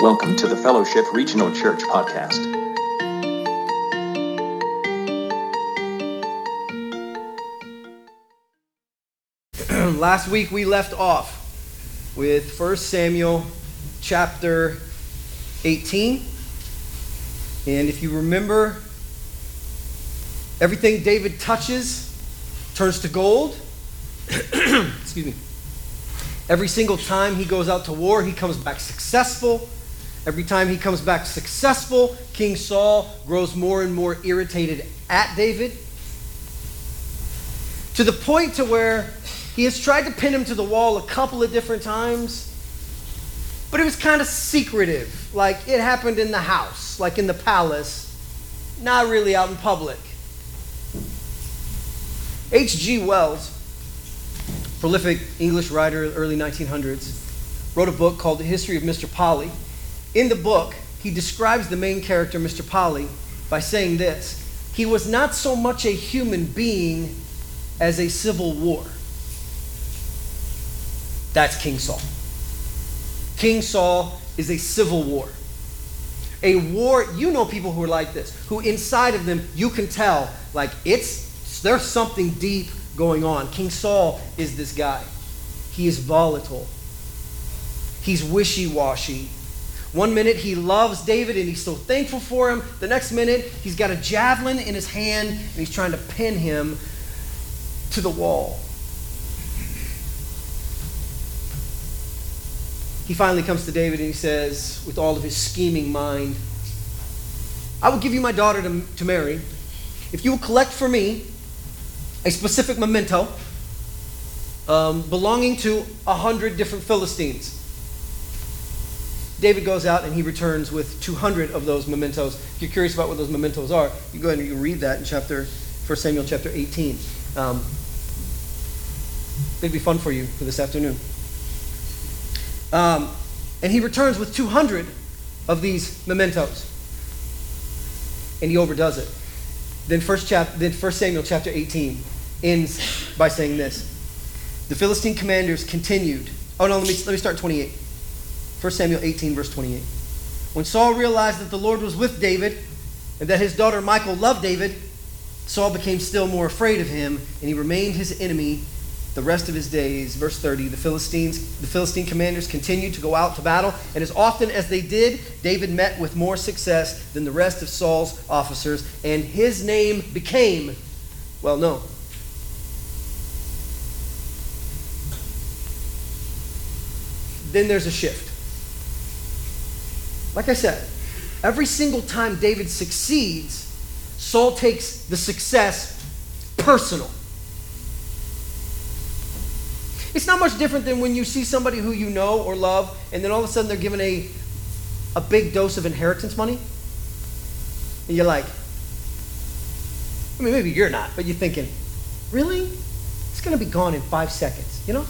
Welcome to the Fellowship Regional Church podcast. Last week we left off with 1 Samuel chapter 18. And if you remember, everything David touches turns to gold. Excuse me. Every single time he goes out to war, he comes back successful. Every time he comes back successful, King Saul grows more and more irritated at David to the point to where he has tried to pin him to the wall a couple of different times, but it was kind of secretive. Like it happened in the house, like in the palace, not really out in public. H.G. Wells prolific English writer early 1900s, wrote a book called The History of Mr. Polly. In the book, he describes the main character, Mr. Polly, by saying this He was not so much a human being as a civil war. That's King Saul. King Saul is a civil war. A war, you know people who are like this, who inside of them you can tell, like it's there's something deep going on. King Saul is this guy. He is volatile, he's wishy washy. One minute he loves David and he's so thankful for him. The next minute he's got a javelin in his hand and he's trying to pin him to the wall. He finally comes to David and he says, with all of his scheming mind, I will give you my daughter to, to marry if you will collect for me a specific memento um, belonging to a hundred different Philistines. David goes out and he returns with 200 of those mementos. If you're curious about what those mementos are, you go ahead and you read that in chapter 1 Samuel chapter 18. Um, it'd be fun for you for this afternoon. Um, and he returns with 200 of these mementos. And he overdoes it. Then first, chap- then 1 Samuel chapter 18 ends by saying this. The Philistine commanders continued. Oh, no, let me, let me start 28. 1 Samuel 18, verse 28. When Saul realized that the Lord was with David and that his daughter Michal loved David, Saul became still more afraid of him, and he remained his enemy the rest of his days. Verse 30 the Philistines, the Philistine commanders continued to go out to battle, and as often as they did, David met with more success than the rest of Saul's officers, and his name became well known. then there's a shift. Like I said, every single time David succeeds, Saul takes the success personal. It's not much different than when you see somebody who you know or love, and then all of a sudden they're given a, a big dose of inheritance money. And you're like, I mean, maybe you're not, but you're thinking, really? It's going to be gone in five seconds, you know?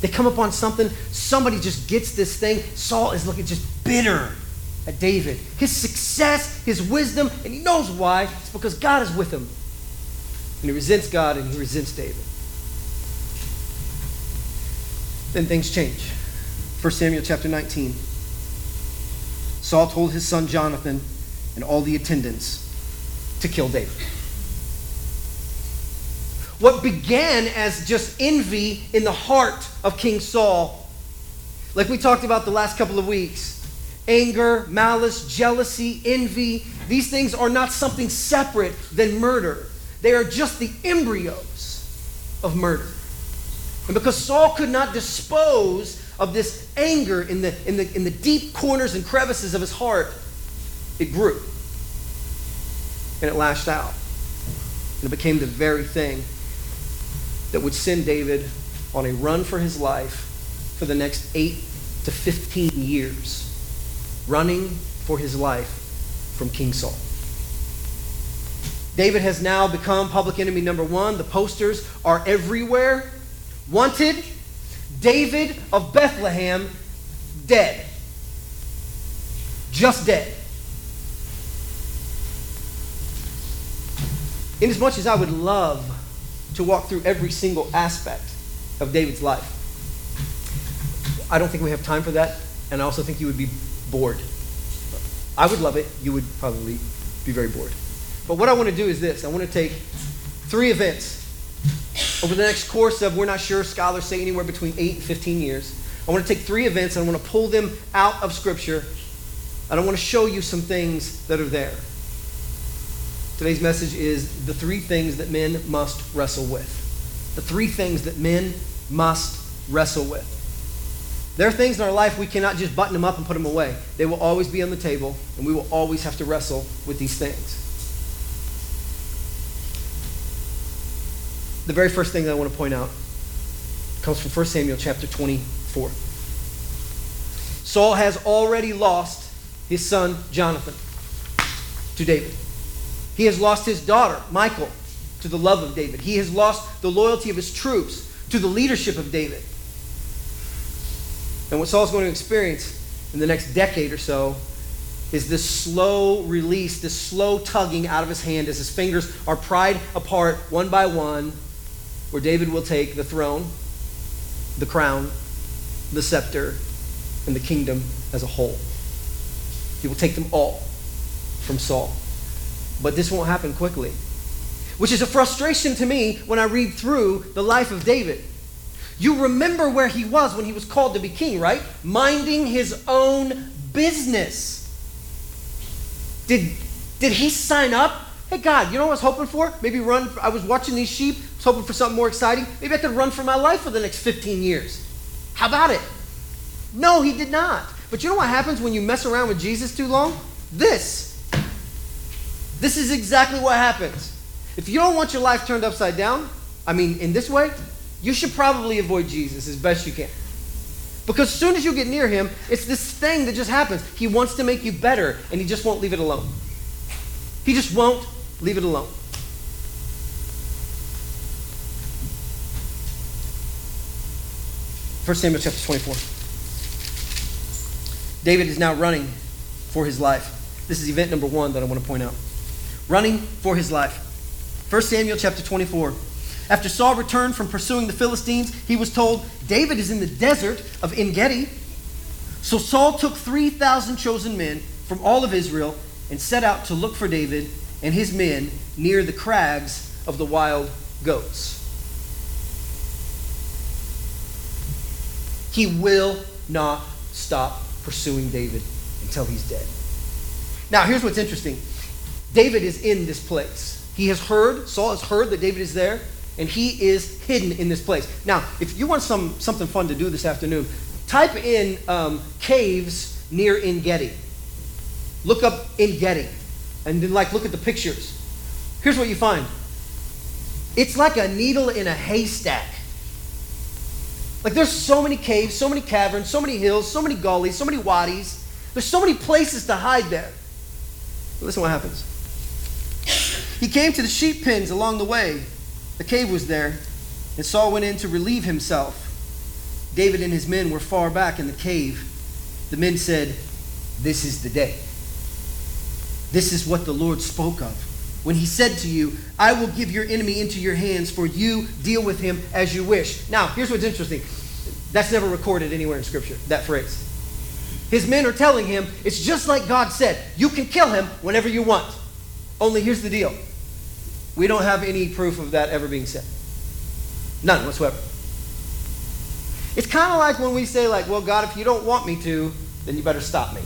They come upon something, somebody just gets this thing. Saul is looking just bitter at David. His success, his wisdom, and he knows why. It's because God is with him. And he resents God and he resents David. Then things change. 1 Samuel chapter 19. Saul told his son Jonathan and all the attendants to kill David. What began as just envy in the heart of King Saul, like we talked about the last couple of weeks anger, malice, jealousy, envy, these things are not something separate than murder. They are just the embryos of murder. And because Saul could not dispose of this anger in the, in the, in the deep corners and crevices of his heart, it grew. And it lashed out. And it became the very thing that would send David on a run for his life for the next 8 to 15 years, running for his life from King Saul. David has now become public enemy number one. The posters are everywhere. Wanted, David of Bethlehem, dead. Just dead. Inasmuch as I would love to walk through every single aspect of David's life. I don't think we have time for that And I also think you would be bored. I would love it. You would probably be very bored. But what I want to do is this I want to take three events over the next course of, we're not sure, scholars say anywhere between 8 and 15 years. I want to take three events and I want to pull them out of Scripture. And I want to show you some things that are there. Today's message is the three things that men must wrestle with. The three things that men must wrestle with. There are things in our life we cannot just button them up and put them away. They will always be on the table, and we will always have to wrestle with these things. The very first thing that I want to point out comes from 1 Samuel chapter 24. Saul has already lost his son Jonathan to David. He has lost his daughter, Michal, to the love of David. He has lost the loyalty of his troops to the leadership of David. And what Saul's going to experience in the next decade or so is this slow release, this slow tugging out of his hand as his fingers are pried apart one by one, where David will take the throne, the crown, the scepter, and the kingdom as a whole. He will take them all from Saul. But this won't happen quickly, which is a frustration to me when I read through the life of David. You remember where he was when he was called to be king, right? Minding his own business. Did, did he sign up? Hey, God, you know what I was hoping for? Maybe run. I was watching these sheep, I was hoping for something more exciting. Maybe I could run for my life for the next 15 years. How about it? No, he did not. But you know what happens when you mess around with Jesus too long? This. This is exactly what happens. If you don't want your life turned upside down, I mean, in this way, you should probably avoid Jesus as best you can. Because as soon as you get near him, it's this thing that just happens. He wants to make you better, and he just won't leave it alone. He just won't leave it alone. First Samuel chapter 24. David is now running for his life. This is event number one that I want to point out. Running for his life. 1 Samuel chapter 24. After Saul returned from pursuing the Philistines, he was told, David is in the desert of En Gedi. So Saul took 3,000 chosen men from all of Israel and set out to look for David and his men near the crags of the wild goats. He will not stop pursuing David until he's dead. Now, here's what's interesting David is in this place. He has heard, Saul has heard that David is there and he is hidden in this place. Now, if you want some, something fun to do this afternoon, type in um, caves near En Gedi. Look up En Gedi, and then like look at the pictures. Here's what you find. It's like a needle in a haystack. Like there's so many caves, so many caverns, so many hills, so many gullies, so many wadis. There's so many places to hide there. Listen what happens. He came to the sheep pens along the way the cave was there, and Saul went in to relieve himself. David and his men were far back in the cave. The men said, This is the day. This is what the Lord spoke of. When he said to you, I will give your enemy into your hands, for you deal with him as you wish. Now, here's what's interesting. That's never recorded anywhere in Scripture, that phrase. His men are telling him, it's just like God said, you can kill him whenever you want. Only here's the deal we don't have any proof of that ever being said. None whatsoever. It's kind of like when we say, like, well, God, if you don't want me to, then you better stop me.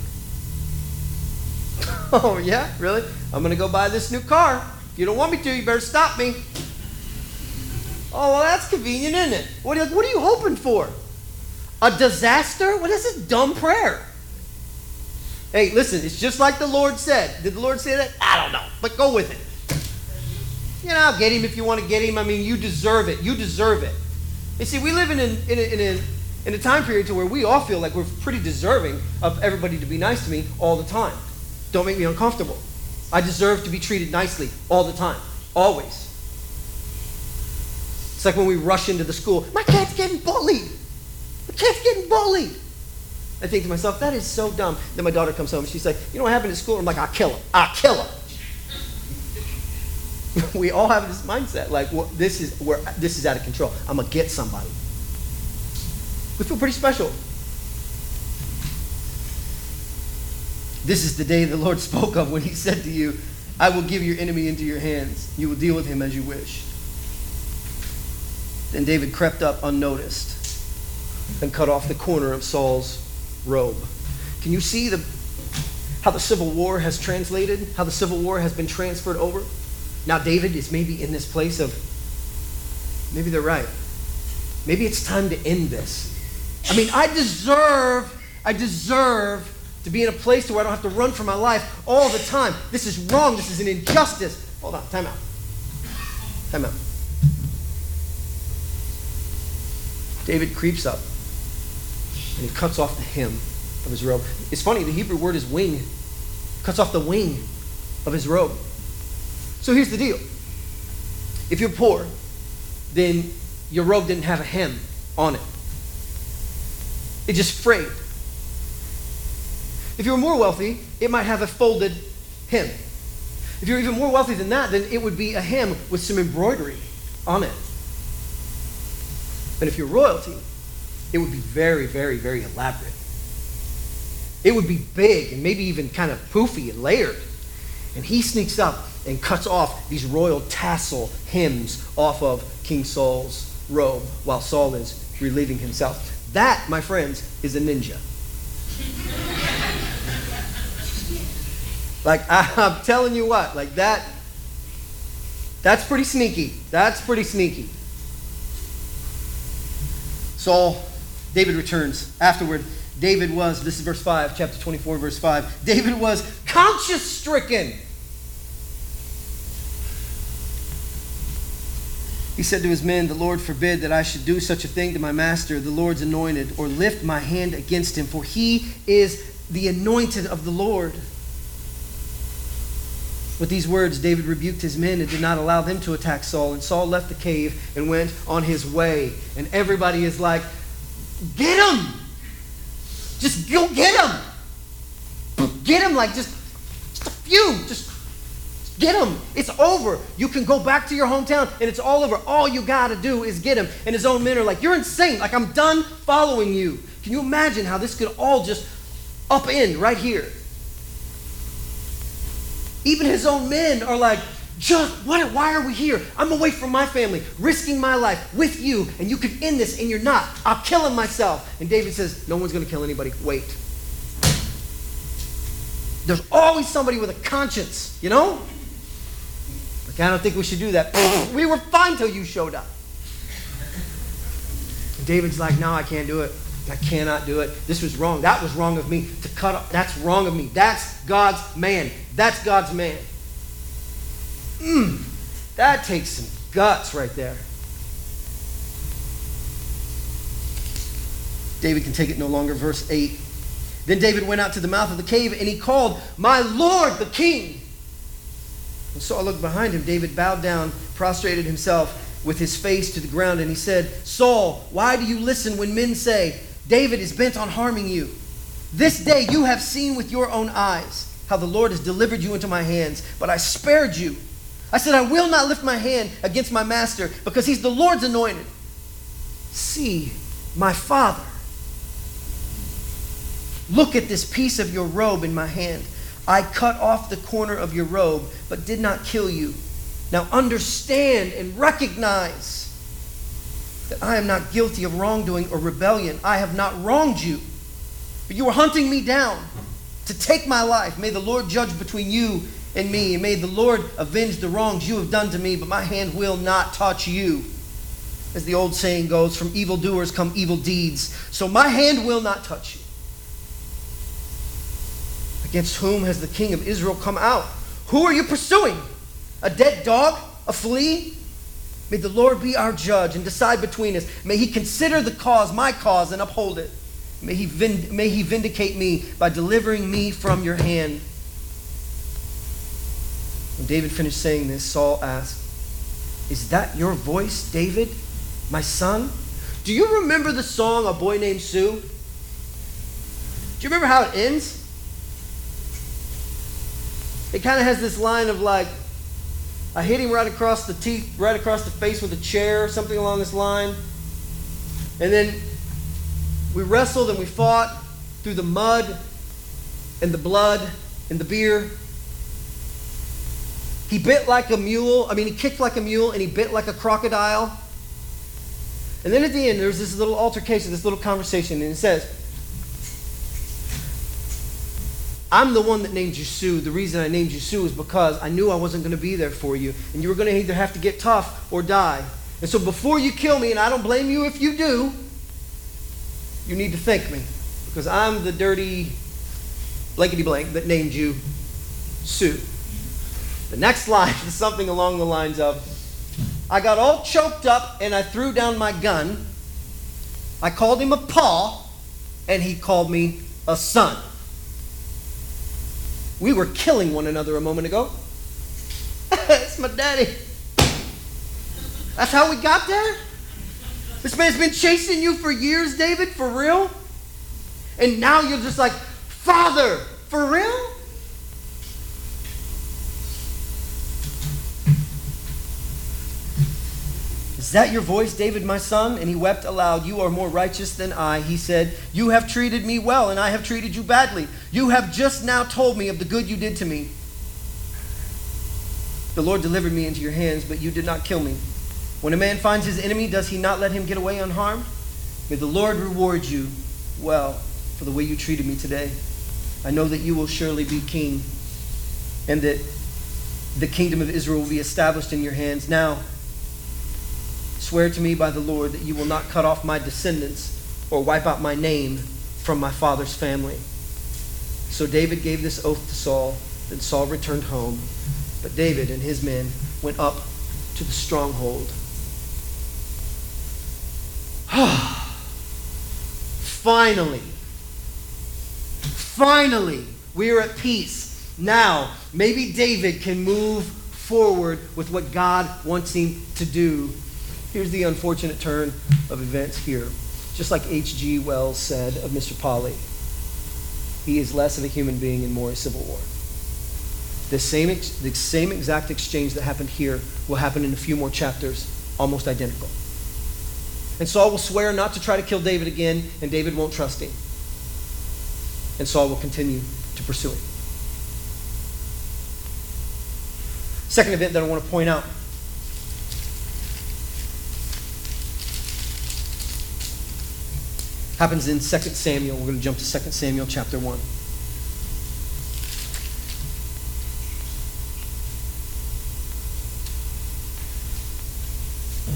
oh, yeah? Really? I'm going to go buy this new car. If you don't want me to, you better stop me. Oh, well, that's convenient, isn't it? What are you, what are you hoping for? A disaster? What is this dumb prayer? Hey, listen, it's just like the Lord said. Did the Lord say that? I don't know, but go with it. You know, get him if you want to get him. I mean, you deserve it. You deserve it. You see, we live in, in, a, in, in a time period to where we all feel like we're pretty deserving of everybody to be nice to me all the time. Don't make me uncomfortable. I deserve to be treated nicely all the time, always. It's like when we rush into the school, my kid's getting bullied. My kid's getting bullied. I think to myself, that is so dumb. Then my daughter comes home and she's like, you know what happened at school? I'm like, I'll kill him. I'll kill him. we all have this mindset like well, this is where this is out of control i'm gonna get somebody we feel pretty special This is the day the Lord spoke of when he said to you, I will give your enemy into your hands. You will deal with him as you wish. Then David crept up unnoticed and cut off the corner of Saul's robe. Can you see the, how the Civil War has translated? How the Civil War has been transferred over? Now, David is maybe in this place of, maybe they're right. Maybe it's time to end this. I mean, I deserve, I deserve to be in a place where I don't have to run for my life all the time. This is wrong. This is an injustice. Hold on, time out. Time out. David creeps up and he cuts off the hem of his robe. It's funny, the Hebrew word is wing. Cuts off the wing of his robe. So here's the deal. If you're poor, then your robe didn't have a hem on it. It just frayed. If you were more wealthy, it might have a folded hem. If you're even more wealthy than that, then it would be a hem with some embroidery on it. But if you're royalty, it would be very, very, very elaborate. It would be big and maybe even kind of poofy and layered. And he sneaks up and cuts off these royal tassel hems off of King Saul's robe while Saul is relieving himself. That, my friends, is a ninja. like, I, I'm telling you what, like that, that's pretty sneaky. That's pretty sneaky. Saul, David returns. Afterward, David was, this is verse 5, chapter 24, verse 5. David was conscience stricken. He said to his men, The Lord forbid that I should do such a thing to my master, the Lord's anointed, or lift my hand against him, for he is the anointed of the Lord. With these words, David rebuked his men and did not allow them to attack Saul. And Saul left the cave and went on his way. And everybody is like, Get him! Just go get him! Get him like just, just a few. Just Get him. It's over. You can go back to your hometown and it's all over. All you got to do is get him. And his own men are like, You're insane. Like, I'm done following you. Can you imagine how this could all just up upend right here? Even his own men are like, just what, why are we here? I'm away from my family, risking my life with you, and you could end this, and you're not. I'll kill him myself. And David says, No one's going to kill anybody. Wait. There's always somebody with a conscience, you know? Like, I don't think we should do that. we were fine till you showed up. And David's like, No, I can't do it. I cannot do it. This was wrong. That was wrong of me to cut off. That's wrong of me. That's God's man. That's God's man. Mm, that takes some guts right there. David can take it no longer. Verse 8. Then David went out to the mouth of the cave and he called, My Lord the king. When Saul looked behind him, David bowed down, prostrated himself with his face to the ground, and he said, Saul, why do you listen when men say, David is bent on harming you? This day you have seen with your own eyes how the Lord has delivered you into my hands, but I spared you. I said, I will not lift my hand against my master because he's the Lord's anointed. See, my father, look at this piece of your robe in my hand. I cut off the corner of your robe, but did not kill you. Now understand and recognize that I am not guilty of wrongdoing or rebellion. I have not wronged you. But you were hunting me down to take my life. May the Lord judge between you and me, and may the Lord avenge the wrongs you have done to me, but my hand will not touch you. As the old saying goes, from evildoers come evil deeds. So my hand will not touch you. Against whom has the king of Israel come out? Who are you pursuing? A dead dog? A flea? May the Lord be our judge and decide between us. May he consider the cause, my cause, and uphold it. May he, vind- may he vindicate me by delivering me from your hand. David finished saying this, Saul asked, Is that your voice, David, my son? Do you remember the song A Boy Named Sue? Do you remember how it ends? It kind of has this line of like, I hit him right across the teeth, right across the face with a chair, something along this line. And then we wrestled and we fought through the mud. and the blood and the beer. He bit like a mule. I mean, he kicked like a mule and he bit like a crocodile. And then at the end, there's this little altercation, this little conversation, and it says, I'm the one that named you Sue. The reason I named you Sue is because I knew I wasn't going to be there for you, and you were going to either have to get tough or die. And so before you kill me, and I don't blame you if you do, you need to thank me because I'm the dirty blankety blank that named you Sue. The next line is something along the lines of I got all choked up and I threw down my gun. I called him a paw, and he called me a son. We were killing one another a moment ago. That's my daddy. That's how we got there? This man's been chasing you for years, David, for real? And now you're just like, Father, for real? Is that your voice, David, my son? And he wept aloud. You are more righteous than I. He said, You have treated me well, and I have treated you badly. You have just now told me of the good you did to me. The Lord delivered me into your hands, but you did not kill me. When a man finds his enemy, does he not let him get away unharmed? May the Lord reward you well for the way you treated me today. I know that you will surely be king, and that the kingdom of Israel will be established in your hands. Now, Swear to me by the Lord that you will not cut off my descendants or wipe out my name from my father's family. So David gave this oath to Saul. Then Saul returned home. But David and his men went up to the stronghold. Finally, finally, we are at peace. Now, maybe David can move forward with what God wants him to do Here's the unfortunate turn of events here. Just like H.G. Wells said of Mr. Polly, he is less of a human being and more a civil war. The same, the same exact exchange that happened here will happen in a few more chapters, almost identical. And Saul will swear not to try to kill David again, and David won't trust him. And Saul will continue to pursue him. Second event that I want to point out happens in 2 Samuel. We're going to jump to 2 Samuel chapter 1.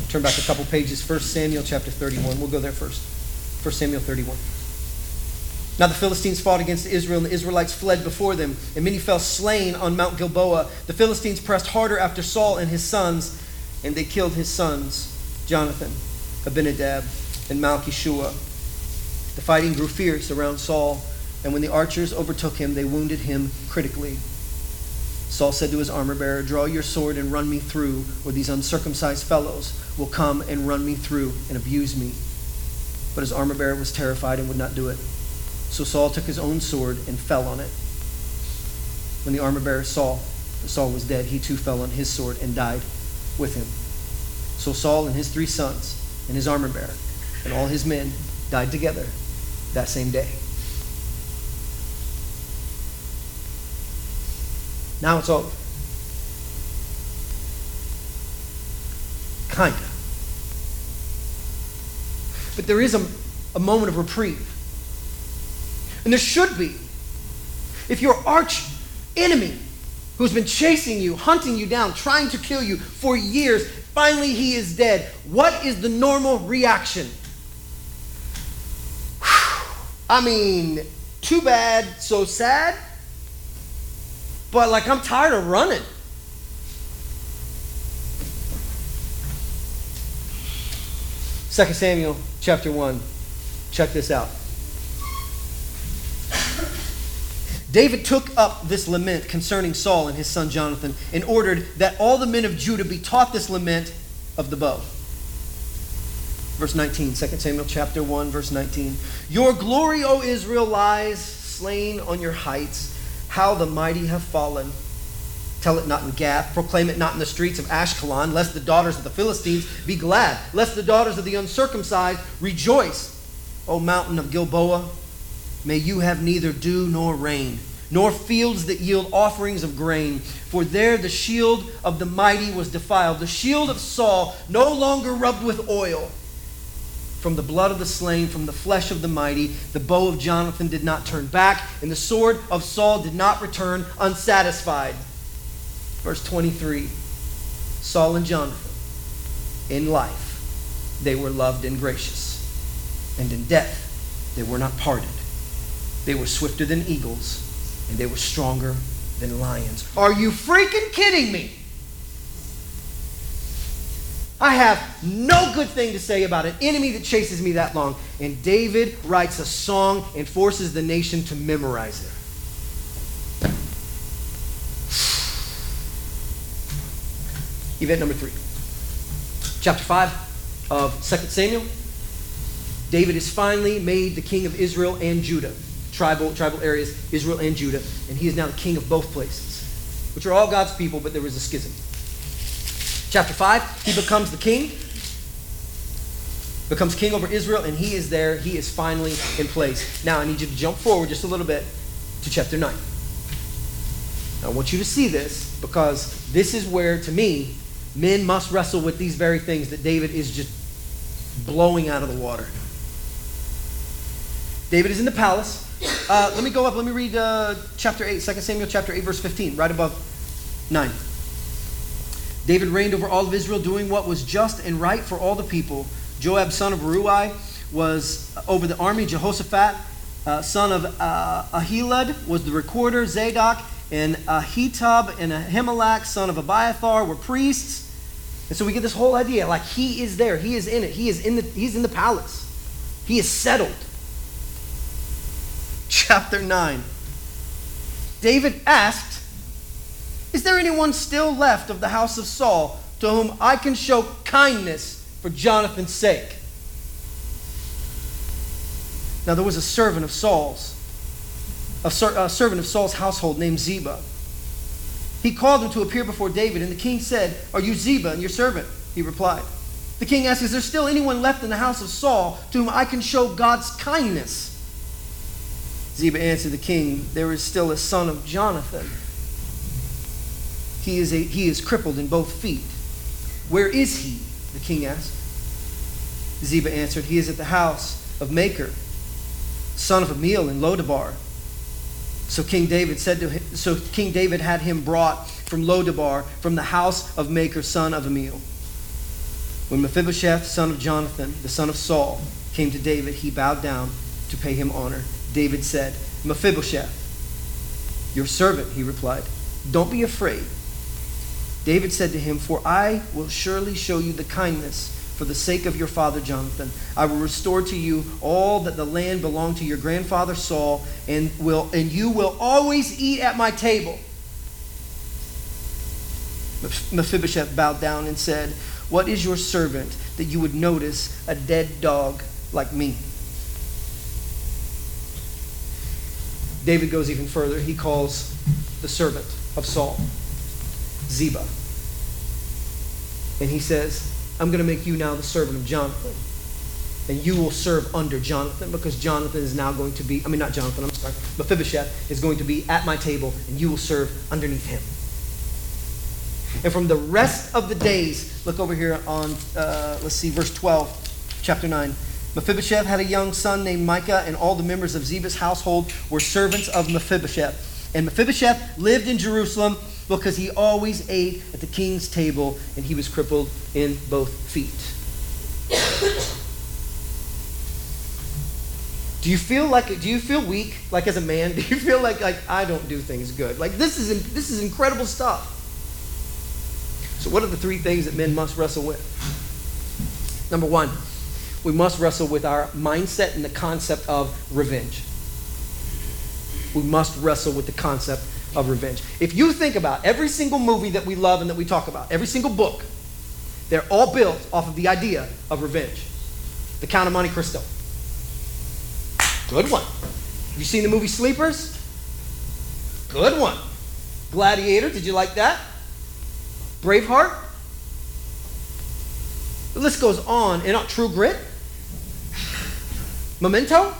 Turn back a couple pages. 1 Samuel chapter 31. We'll go there first. 1 Samuel 31. Now the Philistines fought against Israel, and the Israelites fled before them, and many fell slain on Mount Gilboa. The Philistines pressed harder after Saul and his sons, and they killed his sons, Jonathan, Abinadab, and Malchishua. The fighting grew fierce around Saul, and when the archers overtook him, they wounded him critically. Saul said to his armor bearer, Draw your sword and run me through, or these uncircumcised fellows will come and run me through and abuse me. But his armor bearer was terrified and would not do it. So Saul took his own sword and fell on it. When the armor bearer saw that Saul was dead, he too fell on his sword and died with him. So Saul and his three sons and his armor bearer and all his men died together that same day. Now it's over. Kind of. But there is a, a moment of reprieve. And there should be. If your arch enemy, who's been chasing you, hunting you down, trying to kill you for years, finally he is dead, what is the normal reaction? I mean, too bad, so sad. But like, I'm tired of running. Second Samuel chapter 1. Check this out. David took up this lament concerning Saul and his son Jonathan and ordered that all the men of Judah be taught this lament of the bow. Verse 19, 2 Samuel chapter 1, verse 19. Your glory, O Israel, lies slain on your heights. How the mighty have fallen. Tell it not in Gath, proclaim it not in the streets of Ashkelon, lest the daughters of the Philistines be glad, lest the daughters of the uncircumcised rejoice. O mountain of Gilboa, may you have neither dew nor rain. nor fields that yield offerings of grain. For there the shield of the mighty was defiled. The shield of Saul no longer rubbed with oil. From the blood of the slain, from the flesh of the mighty, the bow of Jonathan did not turn back, and the sword of Saul did not return unsatisfied. Verse 23 Saul and Jonathan, in life, they were loved and gracious, and in death, they were not parted. They were swifter than eagles and they were stronger than lions. Are you freaking kidding me? I have no good thing to say about an enemy that chases me that long. And David writes a song and forces the nation to memorize it. Event number three. Chapter 5 of 2 Samuel. David is finally made the king of Israel and Judah tribal, tribal areas, Israel and Judah, and he is now the king of both places, which are all God's people, but there was a schism. Chapter 5, he becomes the king, becomes king over Israel, and he is there. He is finally in place. Now, I need you to jump forward just a little bit to chapter 9. I want you to see this because this is where, to me, men must wrestle with these very things that David is just blowing out of the water. David is in the palace. Uh, let me go up. Let me read uh, chapter 8, 2 Samuel chapter 8, verse 15, right above 9. David reigned over all of Israel, doing what was just and right for all the people. Joab, son of Ruai, was over the army. Jehoshaphat, uh, son of uh, Ahilud, was the recorder. Zadok and Ahitub and Ahimelech, son of Abiathar, were priests. And so we get this whole idea like he is there, he is in it, he is in the, he's in the palace, he is settled chapter 9. David asked, Is there anyone still left of the house of Saul to whom I can show kindness for Jonathan's sake? Now there was a servant of Saul's, a, ser- a servant of Saul's household named Ziba. He called him to appear before David, and the king said, Are you Ziba and your servant? He replied. The king asked, Is there still anyone left in the house of Saul to whom I can show God's kindness? Ziba answered the king, There is still a son of Jonathan. He is, a, he is crippled in both feet. Where is he? The king asked. Ziba answered, He is at the house of Makir, son of Ammiel in Lo Debar. So King David said to him, so King David had him brought from Lo Debar, from the house of Makir, son of Ammiel. When Mephibosheth, son of Jonathan, the son of Saul, came to David, he bowed down to pay him honor. David said, Mephibosheth, your servant, he replied. Don't be afraid. David said to him, For I will surely show you the kindness for the sake of your father Jonathan. I will restore to you all that the land belonged to your grandfather Saul, and will and you will always eat at my table. Mephibosheth bowed down and said, What is your servant that you would notice a dead dog like me? David goes even further. He calls the servant of Saul Ziba. And he says, I'm going to make you now the servant of Jonathan. And you will serve under Jonathan because Jonathan is now going to be, I mean, not Jonathan, I'm sorry, Mephibosheth is going to be at my table and you will serve underneath him. And from the rest of the days, look over here on, uh, let's see, verse 12, chapter 9. Mephibosheth had a young son named Micah, and all the members of Ziba's household were servants of Mephibosheth. And Mephibosheth lived in Jerusalem because he always ate at the king's table, and he was crippled in both feet. Do you feel like do you feel weak like as a man? Do you feel like like I don't do things good? Like this is this is incredible stuff. So what are the three things that men must wrestle with? Number 1, we must wrestle with our mindset and the concept of revenge. We must wrestle with the concept of revenge. If you think about every single movie that we love and that we talk about, every single book, they're all built off of the idea of revenge. The Count of Monte Cristo. Good one. Have you seen the movie Sleepers? Good one. Gladiator, did you like that? Braveheart? The list goes on and on. True Grit? Memento?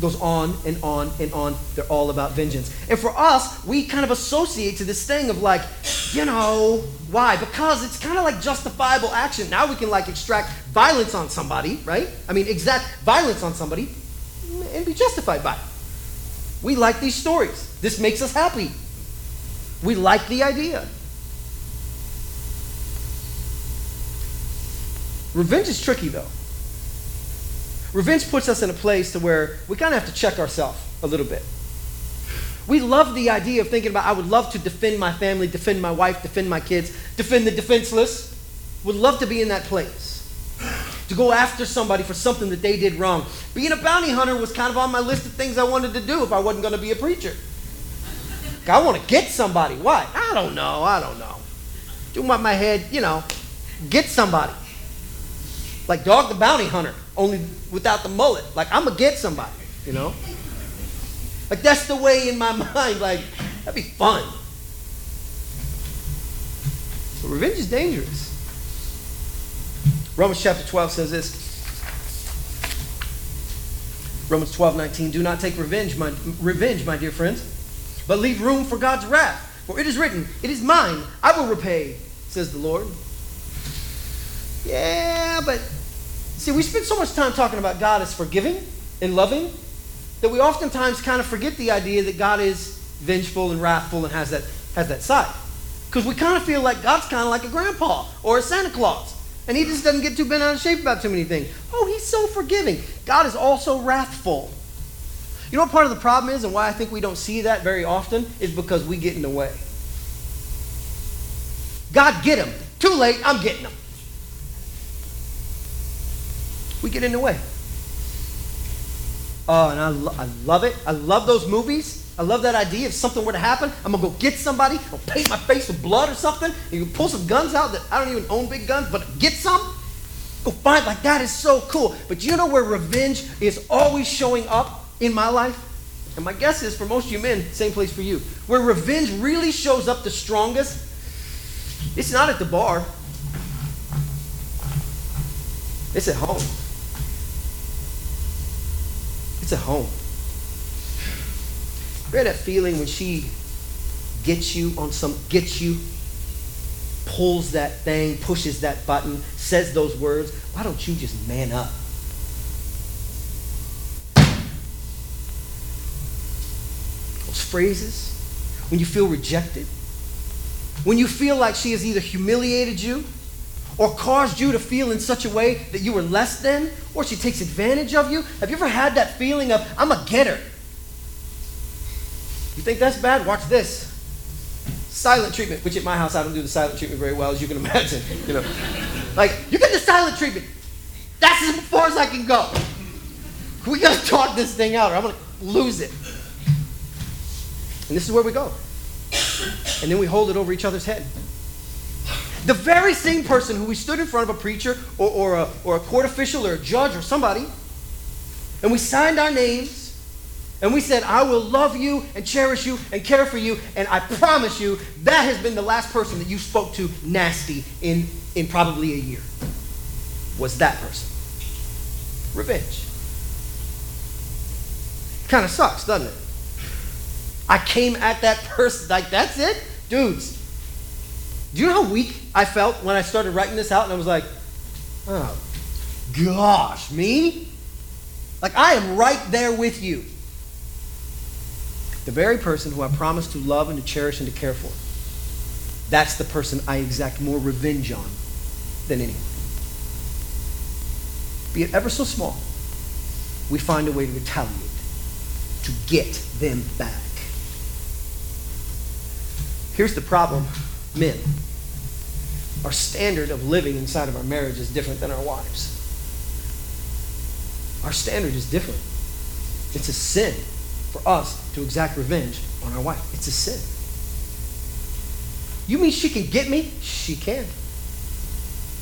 Goes on and on and on. They're all about vengeance. And for us, we kind of associate to this thing of like, you know, why? Because it's kind of like justifiable action. Now we can like extract violence on somebody, right? I mean, exact violence on somebody and be justified by it. We like these stories. This makes us happy. We like the idea. Revenge is tricky though. Revenge puts us in a place to where we kind of have to check ourselves a little bit. We love the idea of thinking about, I would love to defend my family, defend my wife, defend my kids, defend the defenseless. Would love to be in that place. To go after somebody for something that they did wrong. Being a bounty hunter was kind of on my list of things I wanted to do if I wasn't going to be a preacher. I want to get somebody. Why? I don't know. I don't know. Do my, my head, you know, get somebody. Like Dog the Bounty Hunter, only without the mullet. Like I'm gonna get somebody, you know? Like that's the way in my mind, like, that'd be fun. But revenge is dangerous. Romans chapter 12 says this. Romans 12, 19. Do not take revenge, my revenge, my dear friends, but leave room for God's wrath. For it is written, It is mine, I will repay, says the Lord. Yeah, but see, we spend so much time talking about God as forgiving and loving that we oftentimes kind of forget the idea that God is vengeful and wrathful and has that, has that side. Because we kind of feel like God's kind of like a grandpa or a Santa Claus. And he just doesn't get too bent out of shape about too many things. Oh, he's so forgiving. God is also wrathful. You know what part of the problem is and why I think we don't see that very often is because we get in the way. God, get him. Too late, I'm getting him. We get in the way. Oh, and I, lo- I love it. I love those movies. I love that idea. If something were to happen, I'm gonna go get somebody, I'll paint my face with blood or something. You can pull some guns out that I don't even own big guns, but get some. Go find like that is so cool. But you know where revenge is always showing up in my life? And my guess is for most of you men, same place for you. Where revenge really shows up the strongest, it's not at the bar. It's at home. It's a home. Remember that feeling when she gets you on some, gets you, pulls that thing, pushes that button, says those words? Why don't you just man up? Those phrases, when you feel rejected, when you feel like she has either humiliated you or caused you to feel in such a way that you were less than, or she takes advantage of you. Have you ever had that feeling of, I'm a getter? You think that's bad? Watch this. Silent treatment, which at my house I don't do the silent treatment very well, as you can imagine. You know, like you get the silent treatment. That's as far as I can go. We gotta talk this thing out, or I'm gonna lose it. And this is where we go. And then we hold it over each other's head. The very same person who we stood in front of a preacher or, or, a, or a court official or a judge or somebody, and we signed our names, and we said, I will love you and cherish you and care for you, and I promise you, that has been the last person that you spoke to nasty in, in probably a year. Was that person. Revenge. Kind of sucks, doesn't it? I came at that person, like, that's it? Dudes, do you know how weak I felt when I started writing this out and I was like, oh, gosh, me? Like, I am right there with you. The very person who I promised to love and to cherish and to care for. That's the person I exact more revenge on than anyone. Be it ever so small, we find a way to retaliate, to get them back. Here's the problem men. Our standard of living inside of our marriage is different than our wives. Our standard is different. It's a sin for us to exact revenge on our wife. It's a sin. You mean she can get me? She can.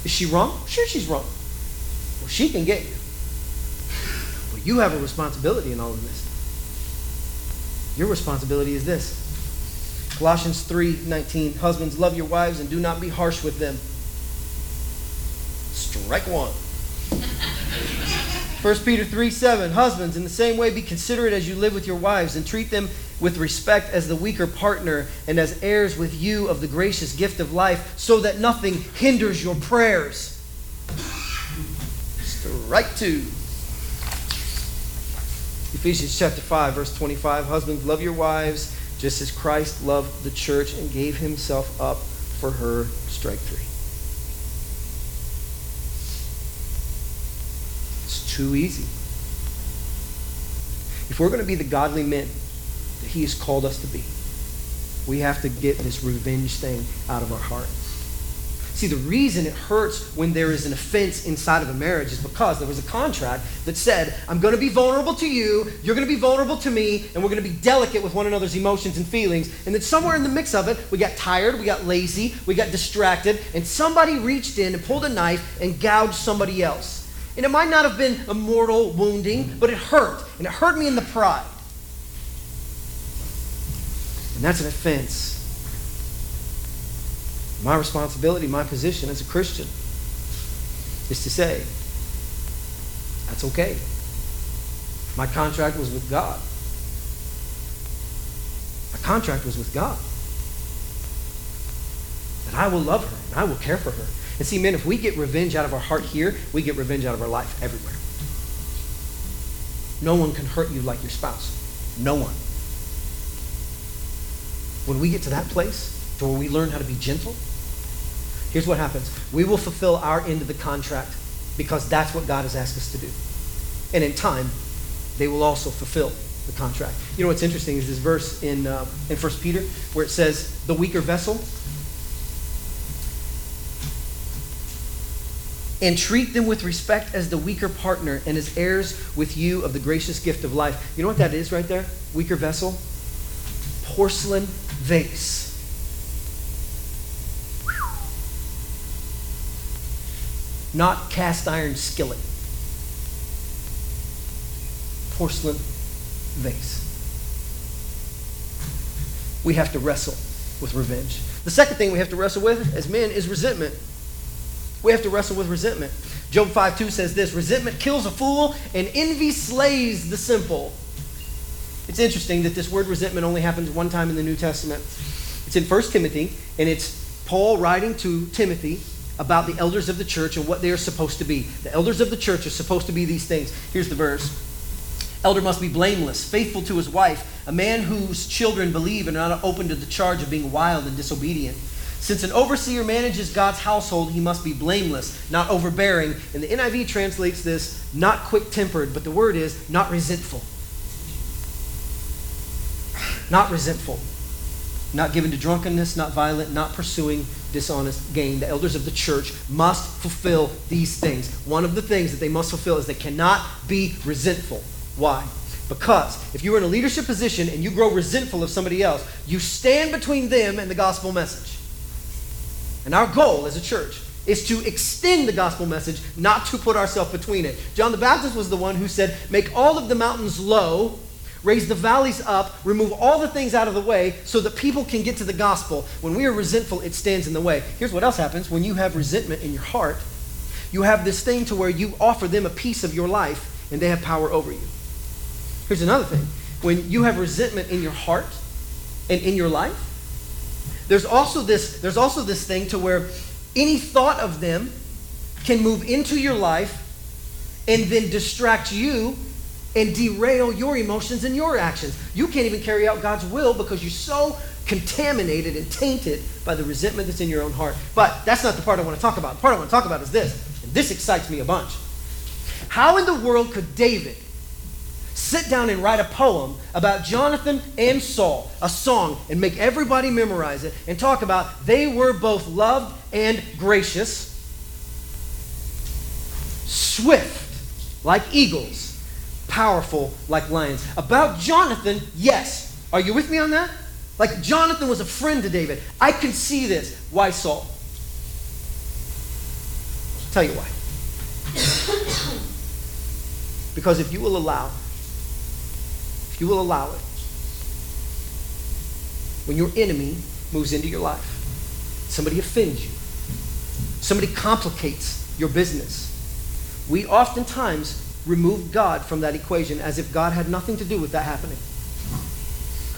Is she wrong? Sure, she's wrong. Well, she can get you. But you have a responsibility in all of this. Your responsibility is this Colossians 3:19 Husbands love your wives and do not be harsh with them. Strike one. 1 Peter 3 7, husbands, in the same way be considerate as you live with your wives and treat them with respect as the weaker partner and as heirs with you of the gracious gift of life, so that nothing hinders your prayers. Strike two. Ephesians chapter 5, verse 25. Husbands, love your wives just as Christ loved the church and gave himself up for her. Strike three. It's too easy. If we're going to be the godly men that he has called us to be, we have to get this revenge thing out of our heart. See, the reason it hurts when there is an offense inside of a marriage is because there was a contract that said, I'm going to be vulnerable to you, you're going to be vulnerable to me, and we're going to be delicate with one another's emotions and feelings. And then somewhere in the mix of it, we got tired, we got lazy, we got distracted, and somebody reached in and pulled a knife and gouged somebody else. And it might not have been a mortal wounding, but it hurt. And it hurt me in the pride. And that's an offense. My responsibility, my position as a Christian is to say, that's okay. My contract was with God. My contract was with God. That I will love her and I will care for her. And see, men, if we get revenge out of our heart here, we get revenge out of our life everywhere. No one can hurt you like your spouse. No one. When we get to that place, to where we learn how to be gentle, here's what happens. We will fulfill our end of the contract because that's what God has asked us to do. And in time, they will also fulfill the contract. You know what's interesting is this verse in, uh, in 1 Peter where it says, the weaker vessel, and treat them with respect as the weaker partner and as heirs with you of the gracious gift of life. You know what that is right there? Weaker vessel? Porcelain vase. Not cast iron skillet. Porcelain vase. We have to wrestle with revenge. The second thing we have to wrestle with as men is resentment. We have to wrestle with resentment. Job 5 2 says this Resentment kills a fool, and envy slays the simple. It's interesting that this word resentment only happens one time in the New Testament. It's in 1 Timothy, and it's Paul writing to Timothy about the elders of the church and what they are supposed to be. The elders of the church are supposed to be these things. Here's the verse Elder must be blameless, faithful to his wife, a man whose children believe and are not open to the charge of being wild and disobedient. Since an overseer manages God's household, he must be blameless, not overbearing. And the NIV translates this not quick tempered, but the word is not resentful. Not resentful. Not given to drunkenness, not violent, not pursuing dishonest gain. The elders of the church must fulfill these things. One of the things that they must fulfill is they cannot be resentful. Why? Because if you are in a leadership position and you grow resentful of somebody else, you stand between them and the gospel message. And our goal as a church is to extend the gospel message, not to put ourselves between it. John the Baptist was the one who said, Make all of the mountains low, raise the valleys up, remove all the things out of the way so that people can get to the gospel. When we are resentful, it stands in the way. Here's what else happens when you have resentment in your heart you have this thing to where you offer them a piece of your life and they have power over you. Here's another thing when you have resentment in your heart and in your life, there's also this, there's also this thing to where any thought of them can move into your life and then distract you and derail your emotions and your actions. You can't even carry out God's will because you're so contaminated and tainted by the resentment that's in your own heart. But that's not the part I want to talk about. The part I want to talk about is this, and this excites me a bunch. How in the world could David sit down and write a poem about Jonathan and Saul, a song, and make everybody memorize it and talk about they were both loved and gracious, swift like eagles, powerful like lions. About Jonathan, yes. Are you with me on that? Like Jonathan was a friend to David. I can see this. Why Saul? I'll tell you why. because if you will allow if you will allow it, when your enemy moves into your life, somebody offends you, somebody complicates your business, we oftentimes removed God from that equation as if God had nothing to do with that happening.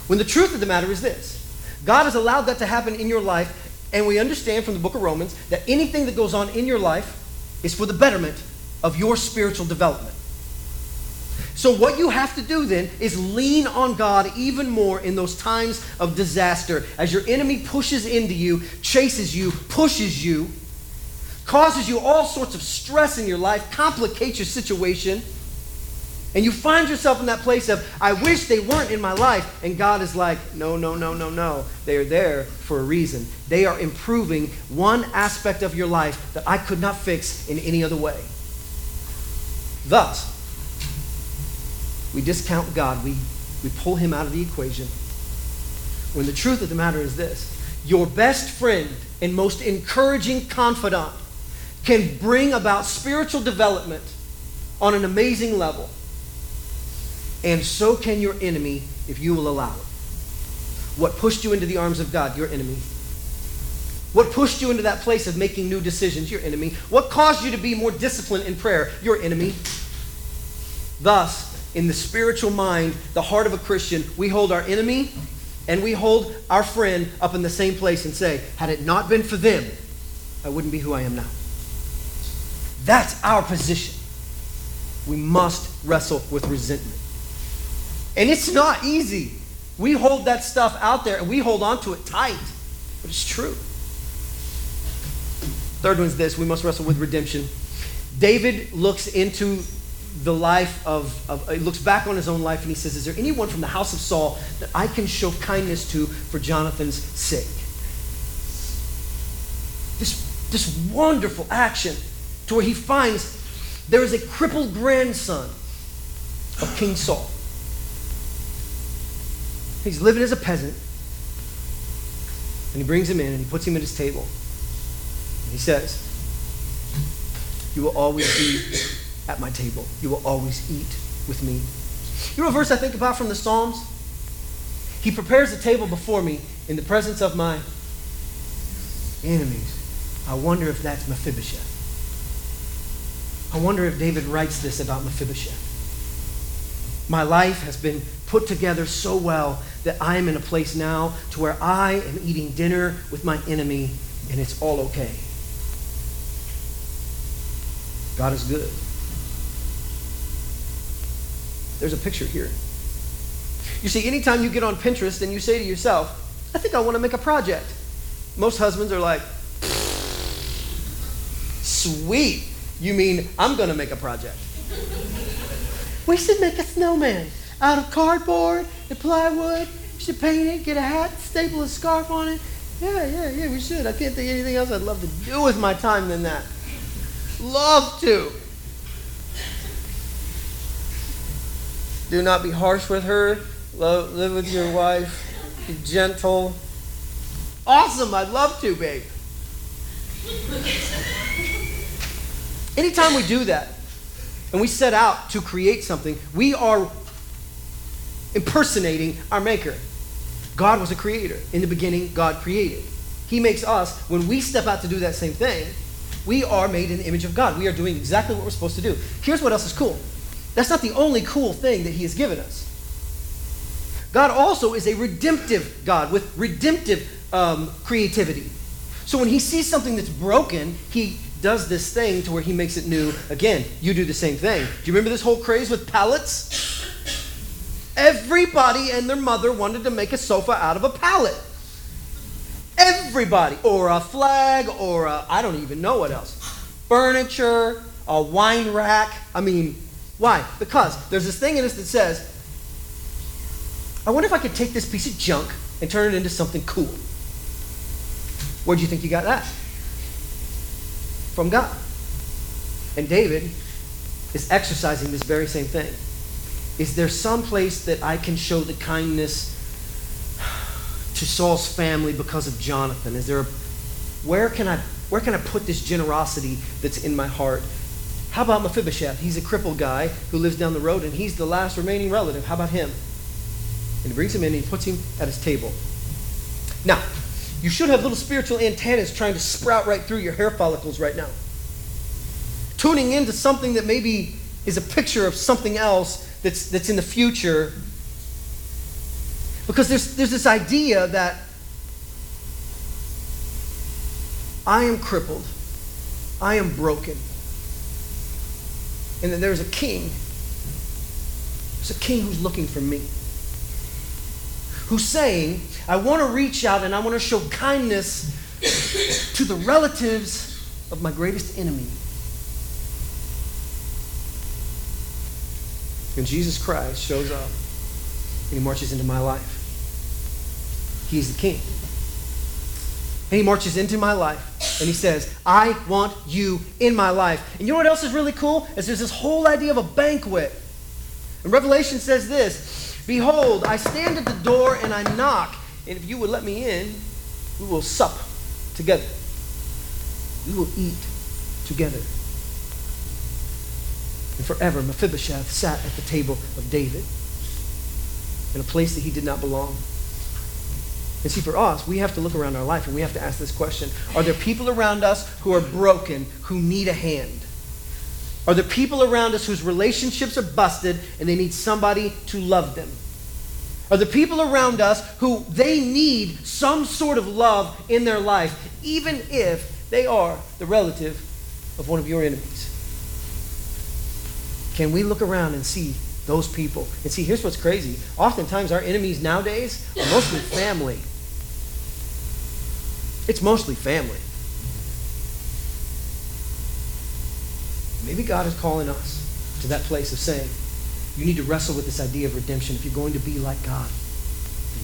When the truth of the matter is this God has allowed that to happen in your life, and we understand from the book of Romans that anything that goes on in your life is for the betterment of your spiritual development. So, what you have to do then is lean on God even more in those times of disaster as your enemy pushes into you, chases you, pushes you, causes you all sorts of stress in your life, complicates your situation. And you find yourself in that place of, I wish they weren't in my life. And God is like, no, no, no, no, no. They are there for a reason. They are improving one aspect of your life that I could not fix in any other way. Thus, we discount God, we, we pull him out of the equation. When the truth of the matter is this your best friend and most encouraging confidant can bring about spiritual development on an amazing level. And so can your enemy if you will allow it. What pushed you into the arms of God? Your enemy. What pushed you into that place of making new decisions? Your enemy. What caused you to be more disciplined in prayer? Your enemy. Thus, in the spiritual mind, the heart of a Christian, we hold our enemy and we hold our friend up in the same place and say, had it not been for them, I wouldn't be who I am now. That's our position. We must wrestle with resentment. And it's not easy. We hold that stuff out there and we hold on to it tight, but it's true. Third one's this we must wrestle with redemption. David looks into the life of, of, he looks back on his own life and he says, Is there anyone from the house of Saul that I can show kindness to for Jonathan's sake? This, this wonderful action to where he finds there is a crippled grandson of King Saul. He's living as a peasant. And he brings him in and he puts him at his table. And he says, You will always be at my table. You will always eat with me. You know a verse I think about from the Psalms? He prepares the table before me in the presence of my enemies. I wonder if that's Mephibosheth. I wonder if David writes this about Mephibosheth. My life has been put together so well that I am in a place now to where I am eating dinner with my enemy and it's all okay. God is good. There's a picture here. You see, anytime you get on Pinterest and you say to yourself, I think I want to make a project, most husbands are like, sweet. You mean I'm going to make a project? we should make a snowman out of cardboard and plywood. We should paint it, get a hat, staple a scarf on it. Yeah, yeah, yeah, we should. I can't think of anything else I'd love to do with my time than that. Love to. Do not be harsh with her. Love, live with your wife. Be gentle. Awesome. I'd love to, babe. Anytime we do that and we set out to create something, we are impersonating our Maker. God was a creator. In the beginning, God created. He makes us, when we step out to do that same thing, we are made in the image of God. We are doing exactly what we're supposed to do. Here's what else is cool that's not the only cool thing that He has given us. God also is a redemptive God with redemptive um, creativity. So when He sees something that's broken, He does this thing to where He makes it new. Again, you do the same thing. Do you remember this whole craze with pallets? Everybody and their mother wanted to make a sofa out of a pallet. Everybody. Or a flag, or I don't even know what else. Furniture, a wine rack. I mean, why? Because there's this thing in us that says, I wonder if I could take this piece of junk and turn it into something cool. Where do you think you got that? From God. And David is exercising this very same thing. Is there some place that I can show the kindness to Saul's family because of Jonathan? Is there a, where can I where can I put this generosity that's in my heart how about Mephibosheth? He's a crippled guy who lives down the road, and he's the last remaining relative. How about him? And he brings him in and he puts him at his table. Now, you should have little spiritual antennas trying to sprout right through your hair follicles right now. Tuning into something that maybe is a picture of something else that's, that's in the future. Because there's, there's this idea that I am crippled, I am broken, and that there's a king. There's a king who's looking for me. Who's saying, I want to reach out and I want to show kindness to the relatives of my greatest enemy. And Jesus Christ shows up and he marches into my life. He's the king. And he marches into my life and he says, I want you in my life. And you know what else is really cool? Is there's this whole idea of a banquet. And Revelation says this Behold, I stand at the door and I knock, and if you would let me in, we will sup together. We will eat together. And forever, Mephibosheth sat at the table of David in a place that he did not belong. And see, for us, we have to look around our life and we have to ask this question Are there people around us who are broken, who need a hand? Are there people around us whose relationships are busted and they need somebody to love them? Are the people around us who they need some sort of love in their life, even if they are the relative of one of your enemies? Can we look around and see those people? And see, here's what's crazy. Oftentimes, our enemies nowadays are mostly family. It's mostly family. Maybe God is calling us to that place of saying, you need to wrestle with this idea of redemption if you're going to be like God.